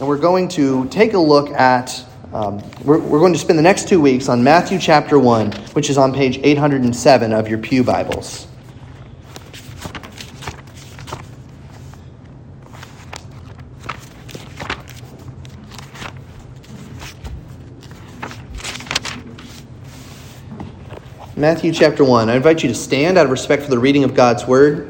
and we're going to take a look at, um, we're, we're going to spend the next two weeks on Matthew chapter 1, which is on page 807 of your Pew Bibles. Matthew chapter 1. I invite you to stand out of respect for the reading of God's word.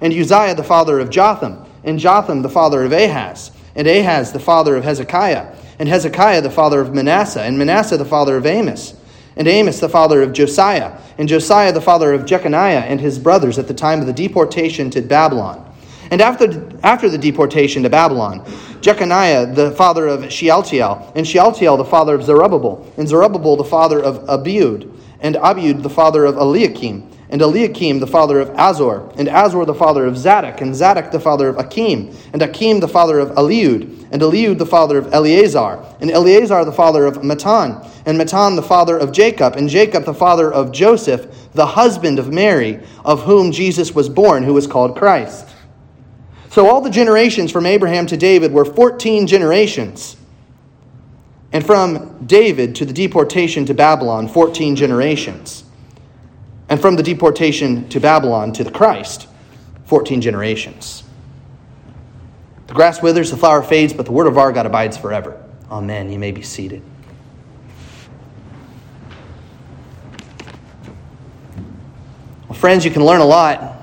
and Uzziah the father of Jotham, and Jotham the father of Ahaz, and Ahaz the father of Hezekiah, and Hezekiah the father of Manasseh, and Manasseh the father of Amos, and Amos the father of Josiah, and Josiah the father of Jeconiah and his brothers at the time of the deportation to Babylon and after, after the deportation to Babylon, Jeconiah, the father of Shealtiel, and Shealtiel, the father of Zerubbabel, and Zerubbabel, the father of Abiud, and Abiud, the father of Eliakim, and Eliakim, the father of Azor, and Azor, the father of Zadok, and Zadok, the father of Achim, and Achim the father of Eliud, and Eliud, the father of Eleazar, and Eleazar, the father of Matthan, and Matthan, the father of Jacob, and Jacob, the father of Joseph, the husband of Mary, of whom Jesus was born, who was called Christ. So all the generations from Abraham to David were 14 generations. And from David to the deportation to Babylon, 14 generations. And from the deportation to Babylon to the Christ, 14 generations. The grass withers, the flower fades, but the word of our God abides forever. Amen. You may be seated. Well, friends, you can learn a lot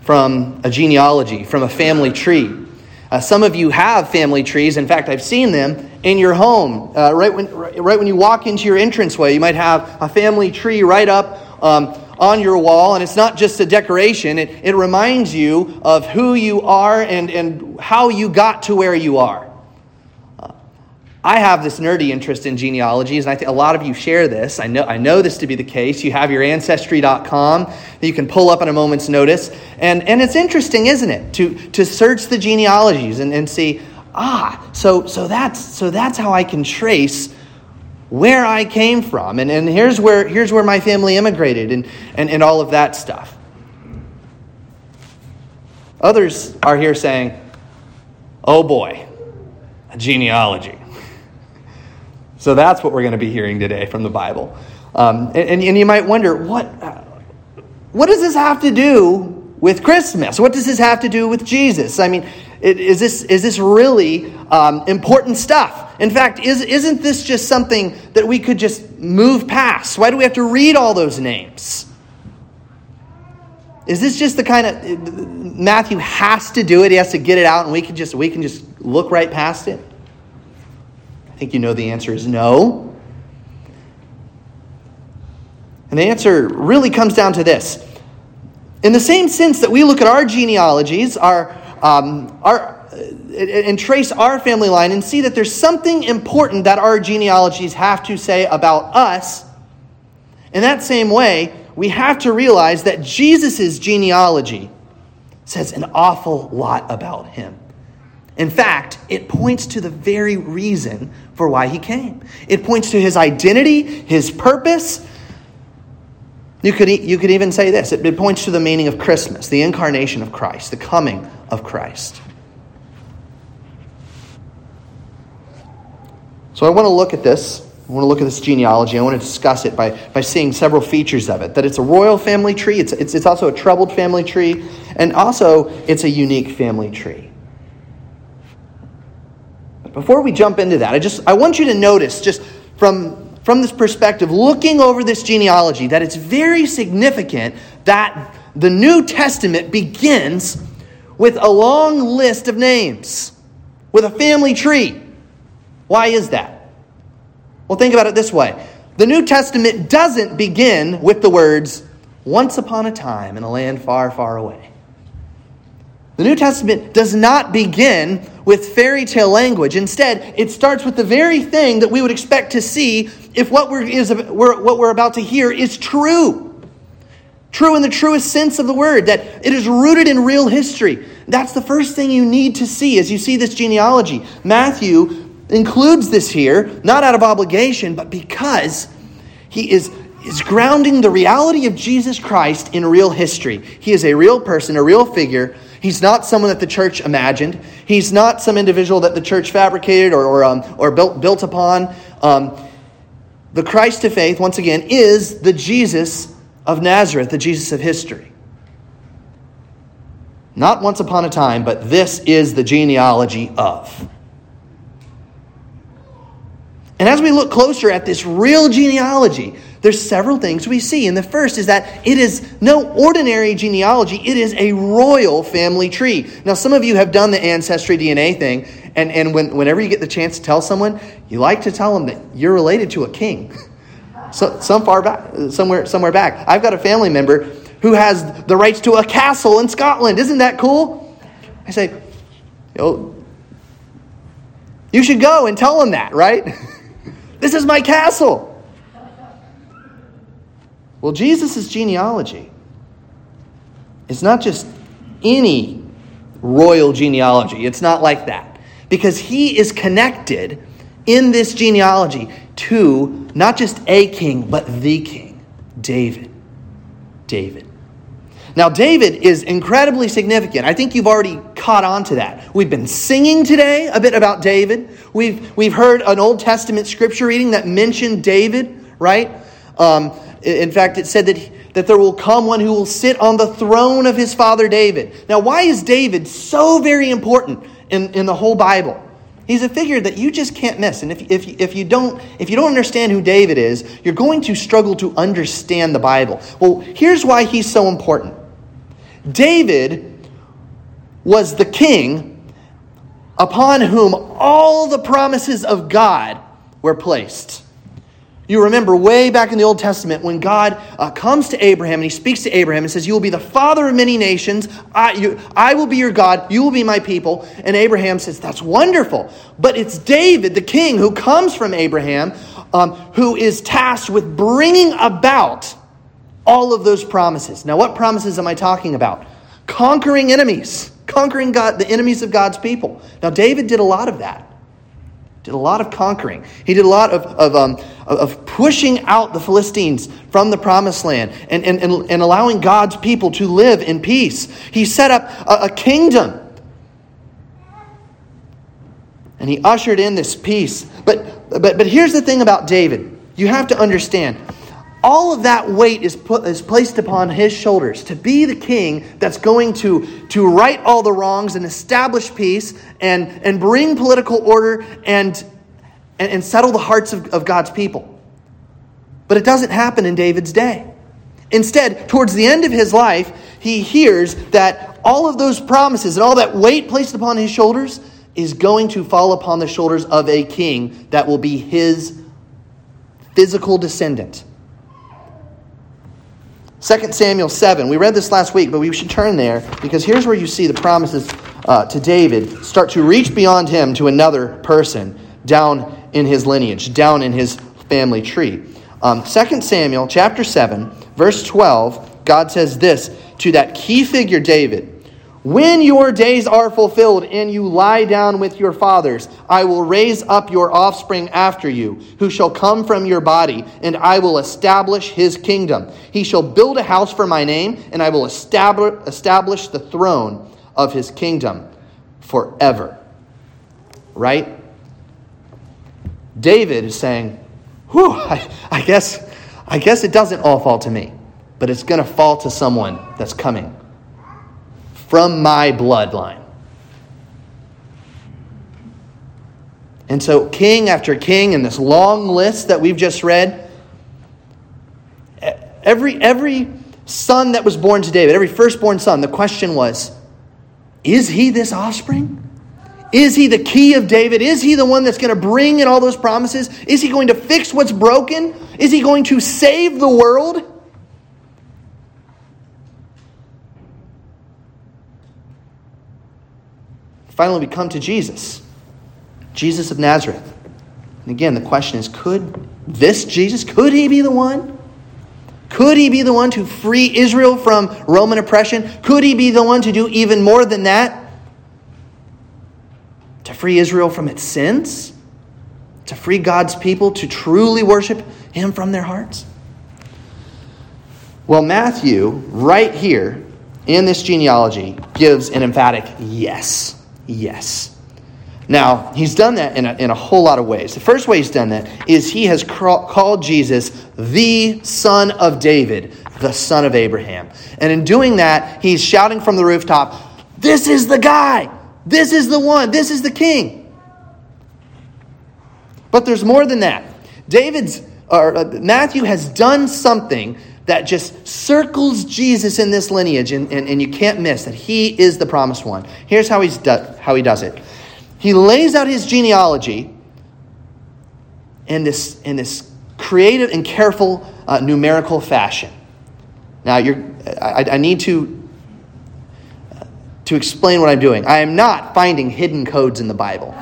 from a genealogy, from a family tree. Uh, some of you have family trees. In fact, I've seen them in your home. Uh, right, when, right when you walk into your entranceway, you might have a family tree right up um, on your wall. And it's not just a decoration, it, it reminds you of who you are and, and how you got to where you are. I have this nerdy interest in genealogies, and I think a lot of you share this. I know, I know this to be the case. You have your ancestry.com that you can pull up on a moment's notice. And, and it's interesting, isn't it, to, to search the genealogies and, and see, ah, so, so, that's, so that's how I can trace where I came from. And, and here's, where, here's where my family immigrated and, and, and all of that stuff. Others are here saying, oh boy, a genealogy. So that's what we're going to be hearing today from the Bible. Um, and, and, you might wonder, what, what does this have to do with Christmas? What does this have to do with Jesus? I mean, is this, is this really um, important stuff? In fact, is, isn't this just something that we could just move past? Why do we have to read all those names? Is this just the kind of Matthew has to do it? He has to get it out, and we can just we can just look right past it I think you know the answer is no. And the answer really comes down to this. In the same sense that we look at our genealogies, our, um, our, and trace our family line and see that there's something important that our genealogies have to say about us, in that same way, we have to realize that Jesus' genealogy says an awful lot about him. In fact, it points to the very reason for why he came. It points to his identity, his purpose. You could, you could even say this it, points to the meaning of Christmas, the incarnation of Christ, the coming of Christ. So I want to look at this I want to look at this genealogy. I want to discuss it by, by seeing several features of it. That it's a royal family tree, it's, it's, it's also a troubled family tree, and also it's a unique family tree. But before we jump into that, I just I want you to notice, just from, from this perspective, looking over this genealogy, that it's very significant that the New Testament begins with a long list of names, with a family tree. Why is that? Well, think about it this way the New Testament doesn't begin with the words, once upon a time in a land far, far away. The New Testament does not begin with fairy tale language. Instead, it starts with the very thing that we would expect to see if what we're, is, what we're about to hear is true. True in the truest sense of the word, that it is rooted in real history. That's the first thing you need to see as you see this genealogy. Matthew includes this here, not out of obligation, but because he is, is grounding the reality of Jesus Christ in real history. He is a real person, a real figure. He's not someone that the church imagined. He's not some individual that the church fabricated or, or, um, or built, built upon. Um, the Christ of faith, once again, is the Jesus of Nazareth, the Jesus of history. Not once upon a time, but this is the genealogy of. And as we look closer at this real genealogy, there's several things we see. And the first is that it is no ordinary genealogy, it is a royal family tree. Now, some of you have done the ancestry DNA thing, and, and when, whenever you get the chance to tell someone, you like to tell them that you're related to a king. So, some far back, somewhere, somewhere back. I've got a family member who has the rights to a castle in Scotland. Isn't that cool? I say, Yo, you should go and tell them that, right? This is my castle. Well, Jesus' genealogy is not just any royal genealogy, it's not like that. Because he is connected in this genealogy to not just a king, but the king, David. David. Now, David is incredibly significant. I think you've already caught on to that. We've been singing today a bit about David. We've, we've heard an Old Testament scripture reading that mentioned David, right? Um, in fact, it said that, that there will come one who will sit on the throne of his father David. Now, why is David so very important in, in the whole Bible? He's a figure that you just can't miss. And if, if, if, you don't, if you don't understand who David is, you're going to struggle to understand the Bible. Well, here's why he's so important David was the king upon whom all the promises of God were placed. You remember way back in the Old Testament when God uh, comes to Abraham and he speaks to Abraham and says, You will be the father of many nations. I, you, I will be your God. You will be my people. And Abraham says, That's wonderful. But it's David, the king, who comes from Abraham, um, who is tasked with bringing about all of those promises. Now, what promises am I talking about? Conquering enemies, conquering God, the enemies of God's people. Now, David did a lot of that. Did a lot of conquering. He did a lot of, of, um, of pushing out the Philistines from the promised land and, and, and, and allowing God's people to live in peace. He set up a, a kingdom. And he ushered in this peace. But, but, but here's the thing about David you have to understand all of that weight is, put, is placed upon his shoulders to be the king that's going to, to right all the wrongs and establish peace and, and bring political order and, and, and settle the hearts of, of God's people. But it doesn't happen in David's day. Instead, towards the end of his life, he hears that all of those promises and all that weight placed upon his shoulders is going to fall upon the shoulders of a king that will be his physical descendant. 2 Samuel 7. We read this last week, but we should turn there because here's where you see the promises uh, to David start to reach beyond him to another person down in his lineage, down in his family tree. Um, 2 Samuel chapter 7, verse 12, God says this to that key figure, David. When your days are fulfilled and you lie down with your fathers, I will raise up your offspring after you, who shall come from your body, and I will establish his kingdom. He shall build a house for my name, and I will establish the throne of his kingdom forever. Right? David is saying, whew, I, I guess, I guess it doesn't all fall to me, but it's going to fall to someone that's coming from my bloodline. And so, king after king in this long list that we've just read, every, every son that was born to David, every firstborn son, the question was is he this offspring? Is he the key of David? Is he the one that's going to bring in all those promises? Is he going to fix what's broken? Is he going to save the world? Finally, we come to Jesus, Jesus of Nazareth. And again, the question is could this Jesus, could he be the one? Could he be the one to free Israel from Roman oppression? Could he be the one to do even more than that? To free Israel from its sins? To free God's people to truly worship him from their hearts? Well, Matthew, right here in this genealogy, gives an emphatic yes. Yes. Now, he's done that in a, in a whole lot of ways. The first way he's done that is he has called Jesus the Son of David, the Son of Abraham. And in doing that, he's shouting from the rooftop, This is the guy! This is the one! This is the king! But there's more than that. David's, or uh, Matthew has done something that just circles Jesus in this lineage, and, and, and you can't miss that he is the promised one. Here's how, he's do, how he does it he lays out his genealogy in this, in this creative and careful uh, numerical fashion. Now, you're, I, I need to, to explain what I'm doing. I am not finding hidden codes in the Bible.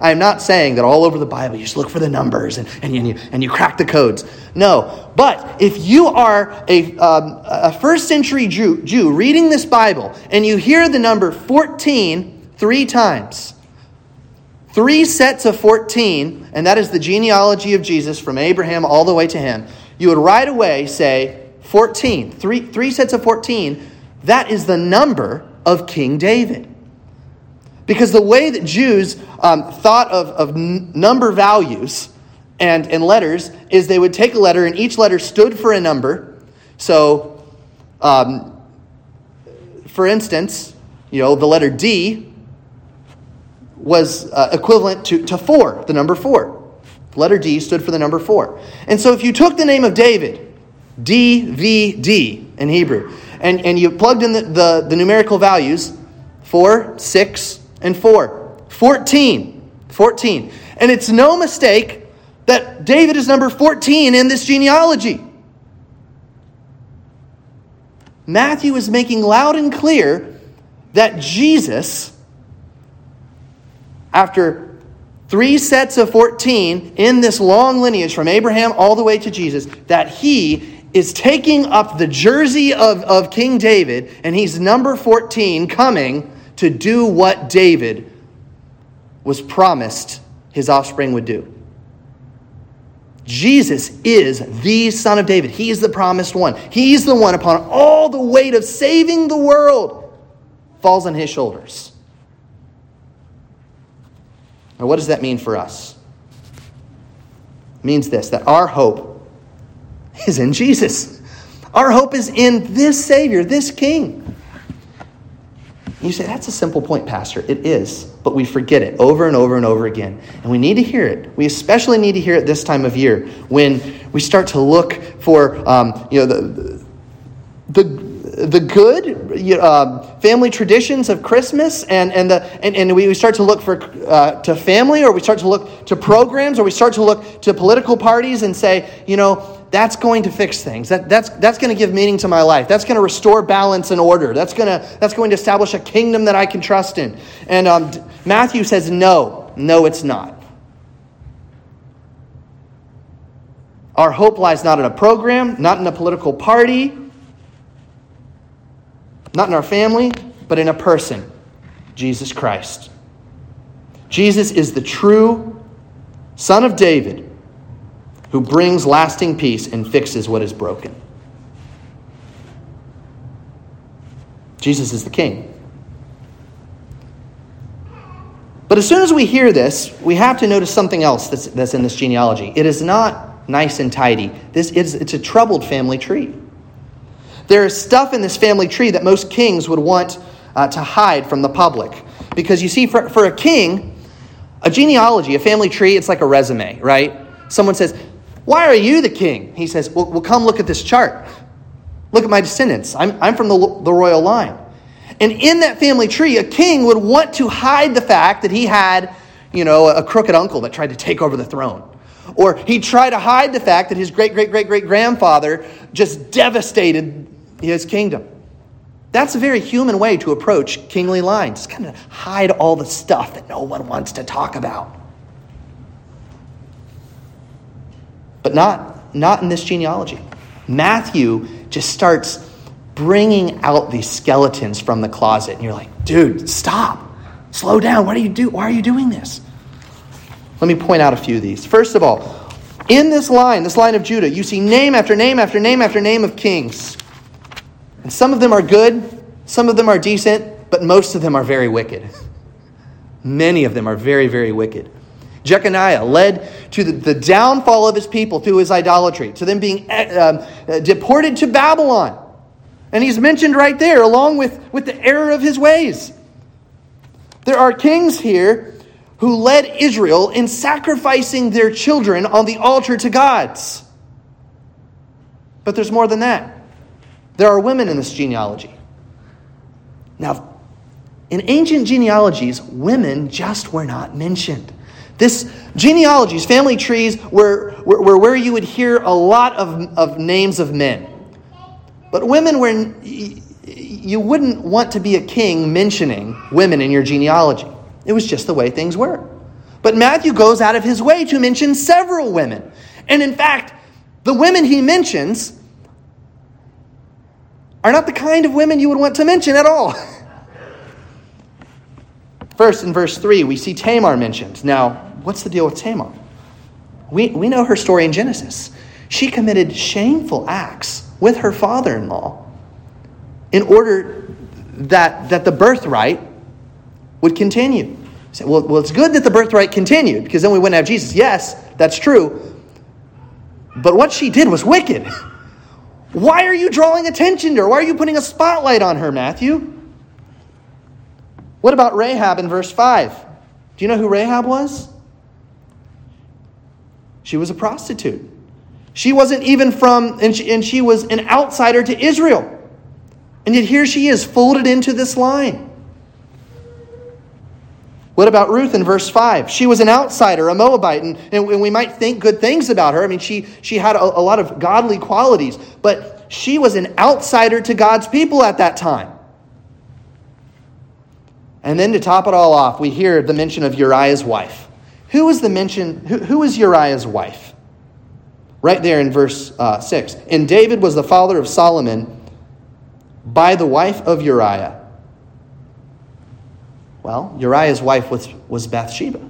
I am not saying that all over the Bible you just look for the numbers and, and, you, and you crack the codes. No. But if you are a, um, a first century Jew, Jew reading this Bible and you hear the number 14 three times, three sets of 14, and that is the genealogy of Jesus from Abraham all the way to him, you would right away say 14. Three, three sets of 14, that is the number of King David. Because the way that Jews um, thought of, of number values and, and letters is they would take a letter, and each letter stood for a number. So, um, for instance, you know, the letter D was uh, equivalent to, to four, the number four. The letter D stood for the number four. And so if you took the name of David, D V D in Hebrew, and, and you plugged in the, the, the numerical values, four, six, and four, 14. 14. And it's no mistake that David is number 14 in this genealogy. Matthew is making loud and clear that Jesus after three sets of 14 in this long lineage from Abraham all the way to Jesus, that he is taking up the jersey of, of King David, and he's number 14 coming to do what David was promised his offspring would do. Jesus is the Son of David. He is the promised one. He's the one upon all the weight of saving the world falls on his shoulders. Now, what does that mean for us? It means this that our hope is in Jesus. Our hope is in this Savior, this King. You say, that's a simple point, Pastor. It is, but we forget it over and over and over again. And we need to hear it. We especially need to hear it this time of year when we start to look for, um, you know, the, the the good uh, family traditions of Christmas, and, and, the, and, and we start to look for uh, to family, or we start to look to programs, or we start to look to political parties and say, you know, that's going to fix things. That, that's, that's going to give meaning to my life. That's going to restore balance and order. That's going to, that's going to establish a kingdom that I can trust in. And um, Matthew says, no, no, it's not. Our hope lies not in a program, not in a political party, not in our family, but in a person Jesus Christ. Jesus is the true Son of David who brings lasting peace and fixes what is broken. Jesus is the King. But as soon as we hear this, we have to notice something else that's, that's in this genealogy. It is not nice and tidy. This is it's a troubled family tree. There is stuff in this family tree that most kings would want uh, to hide from the public. Because you see, for, for a king, a genealogy, a family tree, it's like a resume, right? Someone says, Why are you the king? He says, Well, well come look at this chart. Look at my descendants. I'm, I'm from the, the royal line. And in that family tree, a king would want to hide the fact that he had, you know, a crooked uncle that tried to take over the throne. Or he'd try to hide the fact that his great, great, great, great grandfather just devastated his kingdom. That's a very human way to approach kingly lines. It's Kind of hide all the stuff that no one wants to talk about. But not, not in this genealogy. Matthew just starts bringing out these skeletons from the closet. And you're like, dude, stop. Slow down. What do you do? Why are you doing this? Let me point out a few of these. First of all, in this line, this line of Judah, you see name after name after name after name of kings. And some of them are good, some of them are decent, but most of them are very wicked. Many of them are very, very wicked. Jeconiah led to the, the downfall of his people through his idolatry, to them being uh, uh, deported to Babylon. And he's mentioned right there, along with, with the error of his ways. There are kings here who led Israel in sacrificing their children on the altar to gods. But there's more than that. There are women in this genealogy. Now, in ancient genealogies, women just were not mentioned. This genealogies, family trees, were, were, where you would hear a lot of, of names of men. But women were, you wouldn't want to be a king mentioning women in your genealogy. It was just the way things were. But Matthew goes out of his way to mention several women. And in fact, the women he mentions are not the kind of women you would want to mention at all. First, in verse 3, we see Tamar mentioned. Now, what's the deal with Tamar? We, we know her story in Genesis. She committed shameful acts with her father in law in order that, that the birthright would continue. Say, well, well, it's good that the birthright continued because then we wouldn't have Jesus. Yes, that's true. But what she did was wicked. Why are you drawing attention to her? Why are you putting a spotlight on her, Matthew? What about Rahab in verse 5? Do you know who Rahab was? She was a prostitute. She wasn't even from, and she, and she was an outsider to Israel. And yet here she is, folded into this line. What about Ruth in verse 5? She was an outsider, a Moabite, and, and we might think good things about her. I mean, she, she had a, a lot of godly qualities, but she was an outsider to God's people at that time. And then to top it all off, we hear the mention of Uriah's wife. Who was the mention? Who, who was Uriah's wife? Right there in verse uh, 6. And David was the father of Solomon by the wife of Uriah. Well, Uriah's wife was, was Bathsheba.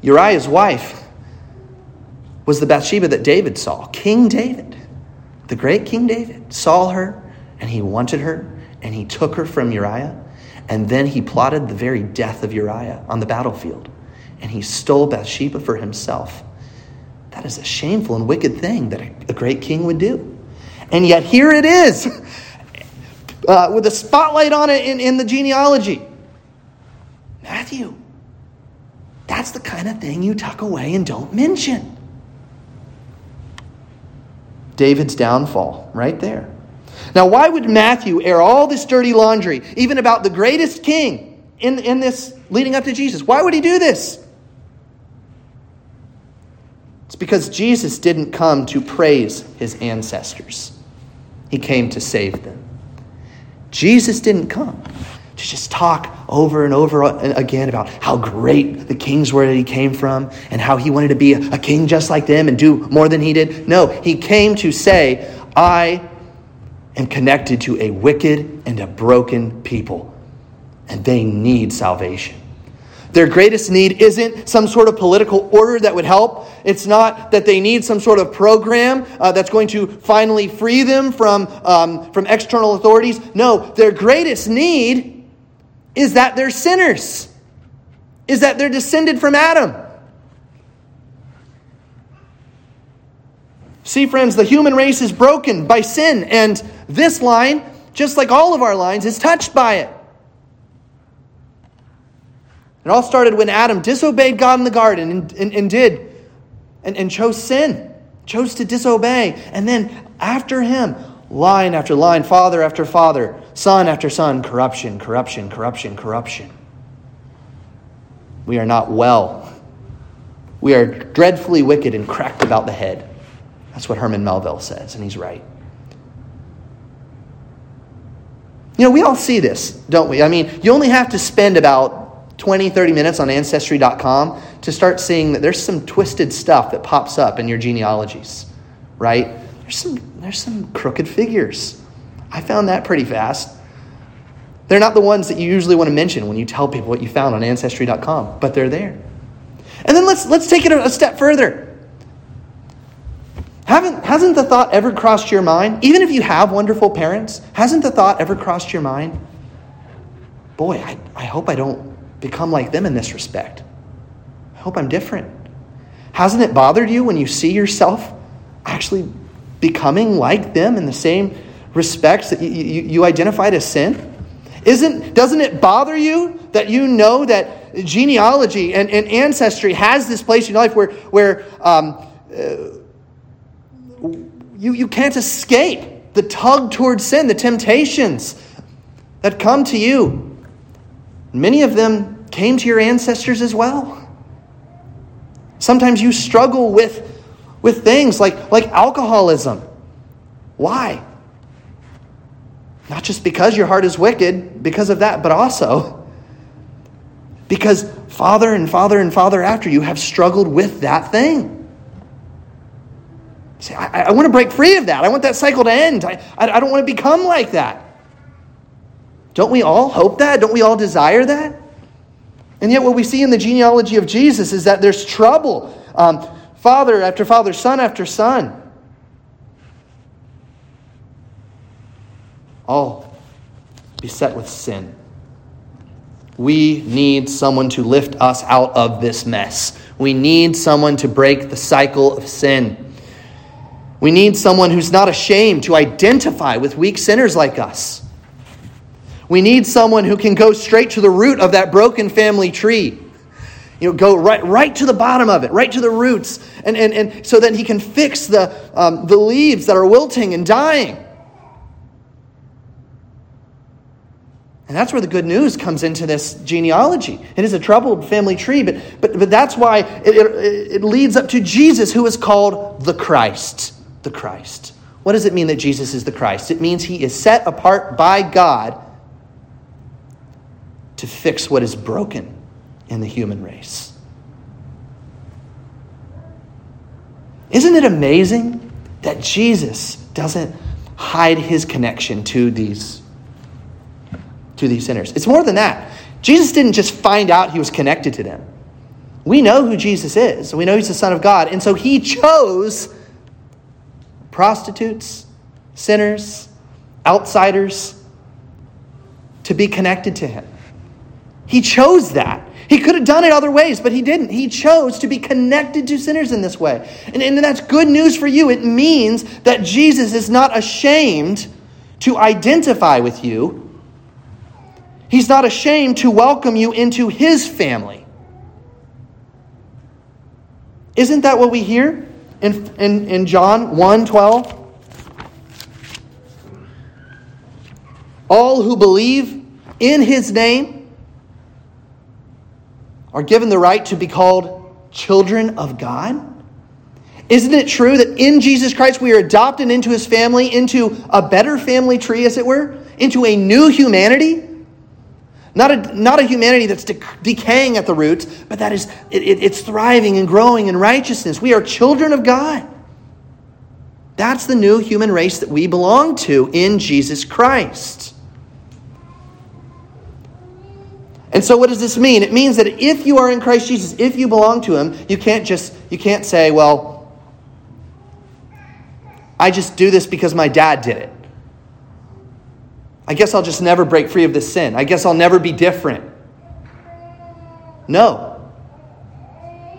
Uriah's wife was the Bathsheba that David saw. King David, the great King David, saw her and he wanted her and he took her from Uriah. And then he plotted the very death of Uriah on the battlefield and he stole Bathsheba for himself. That is a shameful and wicked thing that a great king would do. And yet here it is, uh, with a spotlight on it in, in the genealogy. Matthew, that's the kind of thing you tuck away and don't mention. David's downfall, right there. Now, why would Matthew air all this dirty laundry, even about the greatest king in, in this leading up to Jesus? Why would he do this? It's because Jesus didn't come to praise his ancestors, he came to save them. Jesus didn't come to just talk over and over again about how great the kings were that he came from and how he wanted to be a king just like them and do more than he did. No, he came to say, I am connected to a wicked and a broken people, and they need salvation. Their greatest need isn't some sort of political order that would help. It's not that they need some sort of program uh, that's going to finally free them from, um, from external authorities. No, their greatest need is that they're sinners, is that they're descended from Adam. See, friends, the human race is broken by sin, and this line, just like all of our lines, is touched by it. It all started when Adam disobeyed God in the garden and, and, and did, and, and chose sin, chose to disobey. And then after him, line after line, father after father, son after son, corruption, corruption, corruption, corruption. We are not well. We are dreadfully wicked and cracked about the head. That's what Herman Melville says, and he's right. You know, we all see this, don't we? I mean, you only have to spend about 20, 30 minutes on Ancestry.com to start seeing that there's some twisted stuff that pops up in your genealogies, right? There's some, there's some crooked figures. I found that pretty fast. They're not the ones that you usually want to mention when you tell people what you found on Ancestry.com, but they're there. And then let's, let's take it a step further. Haven't, hasn't the thought ever crossed your mind, even if you have wonderful parents, hasn't the thought ever crossed your mind? Boy, I, I hope I don't become like them in this respect. I hope I'm different. Hasn't it bothered you when you see yourself actually becoming like them in the same respects that you, you, you identified as sin? Isn't, doesn't it bother you that you know that genealogy and, and ancestry has this place in your life where, where um, uh, you, you can't escape the tug towards sin, the temptations that come to you? Many of them came to your ancestors as well. Sometimes you struggle with, with things like, like alcoholism. Why? Not just because your heart is wicked, because of that, but also because father and father and father after you have struggled with that thing. Say, I, I want to break free of that. I want that cycle to end. I, I, I don't want to become like that. Don't we all hope that? Don't we all desire that? And yet, what we see in the genealogy of Jesus is that there's trouble. Um, father after father, son after son. All beset with sin. We need someone to lift us out of this mess. We need someone to break the cycle of sin. We need someone who's not ashamed to identify with weak sinners like us. We need someone who can go straight to the root of that broken family tree. You know, go right, right to the bottom of it, right to the roots, and, and, and so that he can fix the, um, the leaves that are wilting and dying. And that's where the good news comes into this genealogy. It is a troubled family tree, but, but, but that's why it, it, it leads up to Jesus, who is called the Christ. The Christ. What does it mean that Jesus is the Christ? It means he is set apart by God to fix what is broken in the human race. Isn't it amazing that Jesus doesn't hide his connection to these to these sinners? It's more than that. Jesus didn't just find out he was connected to them. We know who Jesus is. We know he's the son of God, and so he chose prostitutes, sinners, outsiders to be connected to him. He chose that. He could have done it other ways, but he didn't. He chose to be connected to sinners in this way. And, and that's good news for you. It means that Jesus is not ashamed to identify with you, he's not ashamed to welcome you into his family. Isn't that what we hear in, in, in John 1 12? All who believe in his name are given the right to be called children of God? Isn't it true that in Jesus Christ we are adopted into his family, into a better family tree, as it were, into a new humanity? Not a, not a humanity that's de- decaying at the roots, but that is, it, it, it's thriving and growing in righteousness. We are children of God. That's the new human race that we belong to in Jesus Christ. And so what does this mean? It means that if you are in Christ Jesus, if you belong to him, you can't just you can't say, well, I just do this because my dad did it. I guess I'll just never break free of this sin. I guess I'll never be different. No.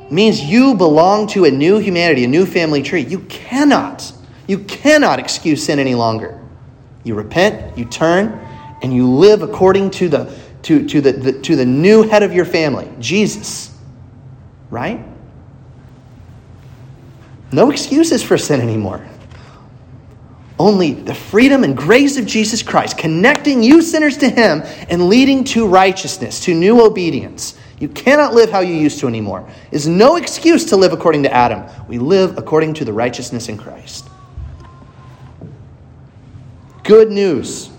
means you belong to a new humanity, a new family tree. You cannot, you cannot excuse sin any longer. You repent, you turn, and you live according to the to, to the, the to the new head of your family, Jesus. Right? No excuses for sin anymore. Only the freedom and grace of Jesus Christ, connecting you sinners to Him and leading to righteousness, to new obedience. You cannot live how you used to anymore. Is no excuse to live according to Adam. We live according to the righteousness in Christ. Good news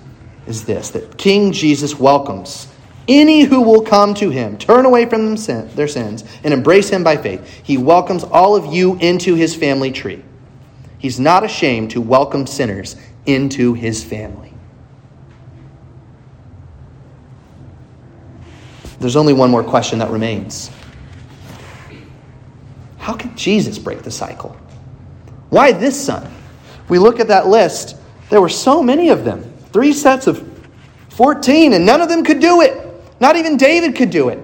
is this that King Jesus welcomes any who will come to him, turn away from their sins, and embrace him by faith. He welcomes all of you into his family tree. He's not ashamed to welcome sinners into his family. There's only one more question that remains How can Jesus break the cycle? Why this son? We look at that list, there were so many of them. Three sets of 14, and none of them could do it. Not even David could do it.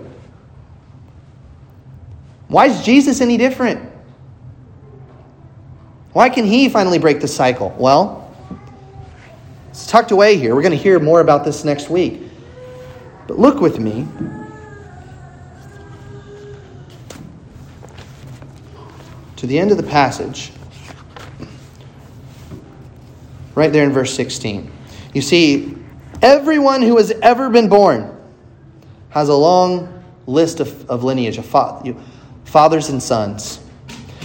Why is Jesus any different? Why can he finally break the cycle? Well, it's tucked away here. We're going to hear more about this next week. But look with me. To the end of the passage, right there in verse 16. You see, everyone who has ever been born has a long list of, of lineage of fa- fathers and sons.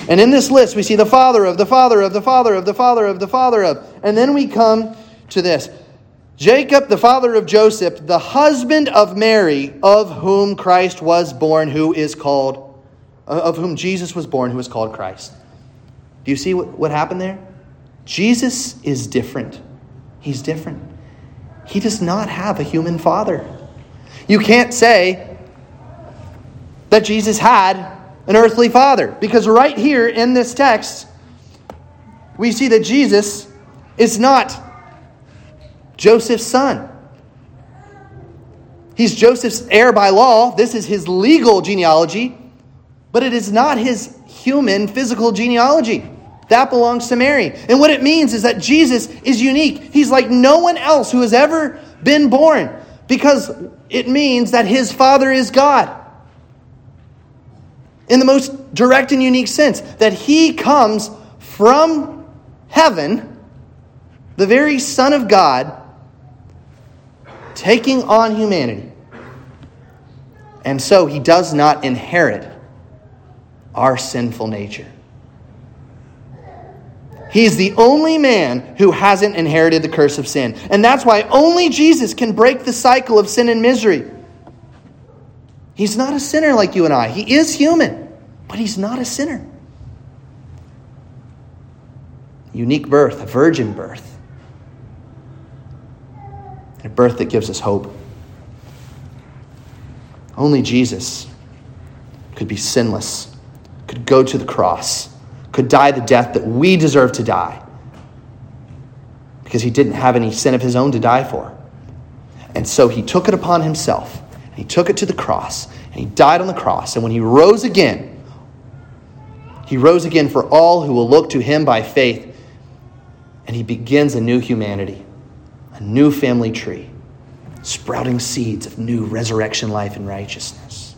And in this list, we see the father of the father of the father of the father of the father of. And then we come to this Jacob, the father of Joseph, the husband of Mary, of whom Christ was born, who is called, uh, of whom Jesus was born, who is called Christ. Do you see what, what happened there? Jesus is different. He's different. He does not have a human father. You can't say that Jesus had an earthly father. Because right here in this text, we see that Jesus is not Joseph's son. He's Joseph's heir by law. This is his legal genealogy, but it is not his human, physical genealogy. That belongs to Mary. And what it means is that Jesus is unique. He's like no one else who has ever been born because it means that his father is God in the most direct and unique sense that he comes from heaven, the very Son of God, taking on humanity. And so he does not inherit our sinful nature. He's the only man who hasn't inherited the curse of sin. And that's why only Jesus can break the cycle of sin and misery. He's not a sinner like you and I. He is human, but he's not a sinner. Unique birth, a virgin birth, a birth that gives us hope. Only Jesus could be sinless, could go to the cross, could die the death that we deserve to die because he didn't have any sin of his own to die for. And so he took it upon himself. He took it to the cross and he died on the cross. And when he rose again, he rose again for all who will look to him by faith. And he begins a new humanity, a new family tree, sprouting seeds of new resurrection life and righteousness.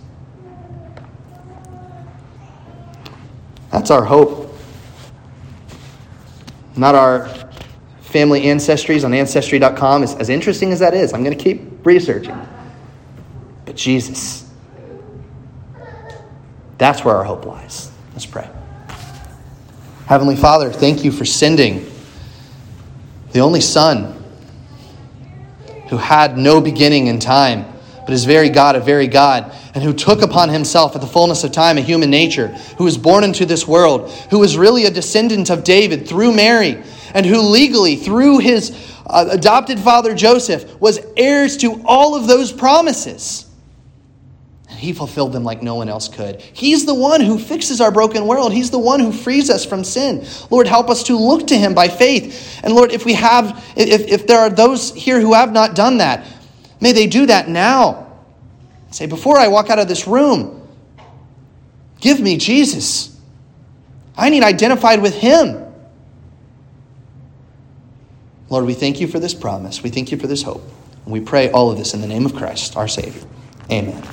That's our hope. Not our family ancestries on ancestry.com, as, as interesting as that is. I'm going to keep researching. But Jesus. That's where our hope lies. Let's pray. Heavenly Father, thank you for sending the only Son who had no beginning in time, but is very God of very God, and who took upon himself at the fullness of time a human nature, who was born into this world, who was really a descendant of David through Mary, and who legally, through his uh, adopted father Joseph, was heirs to all of those promises. He fulfilled them like no one else could. He's the one who fixes our broken world. He's the one who frees us from sin. Lord, help us to look to him by faith. And Lord, if we have, if, if there are those here who have not done that, may they do that now. Say, before I walk out of this room, Give me Jesus. I need identified with him. Lord, we thank you for this promise. We thank you for this hope. We pray all of this in the name of Christ, our Savior. Amen.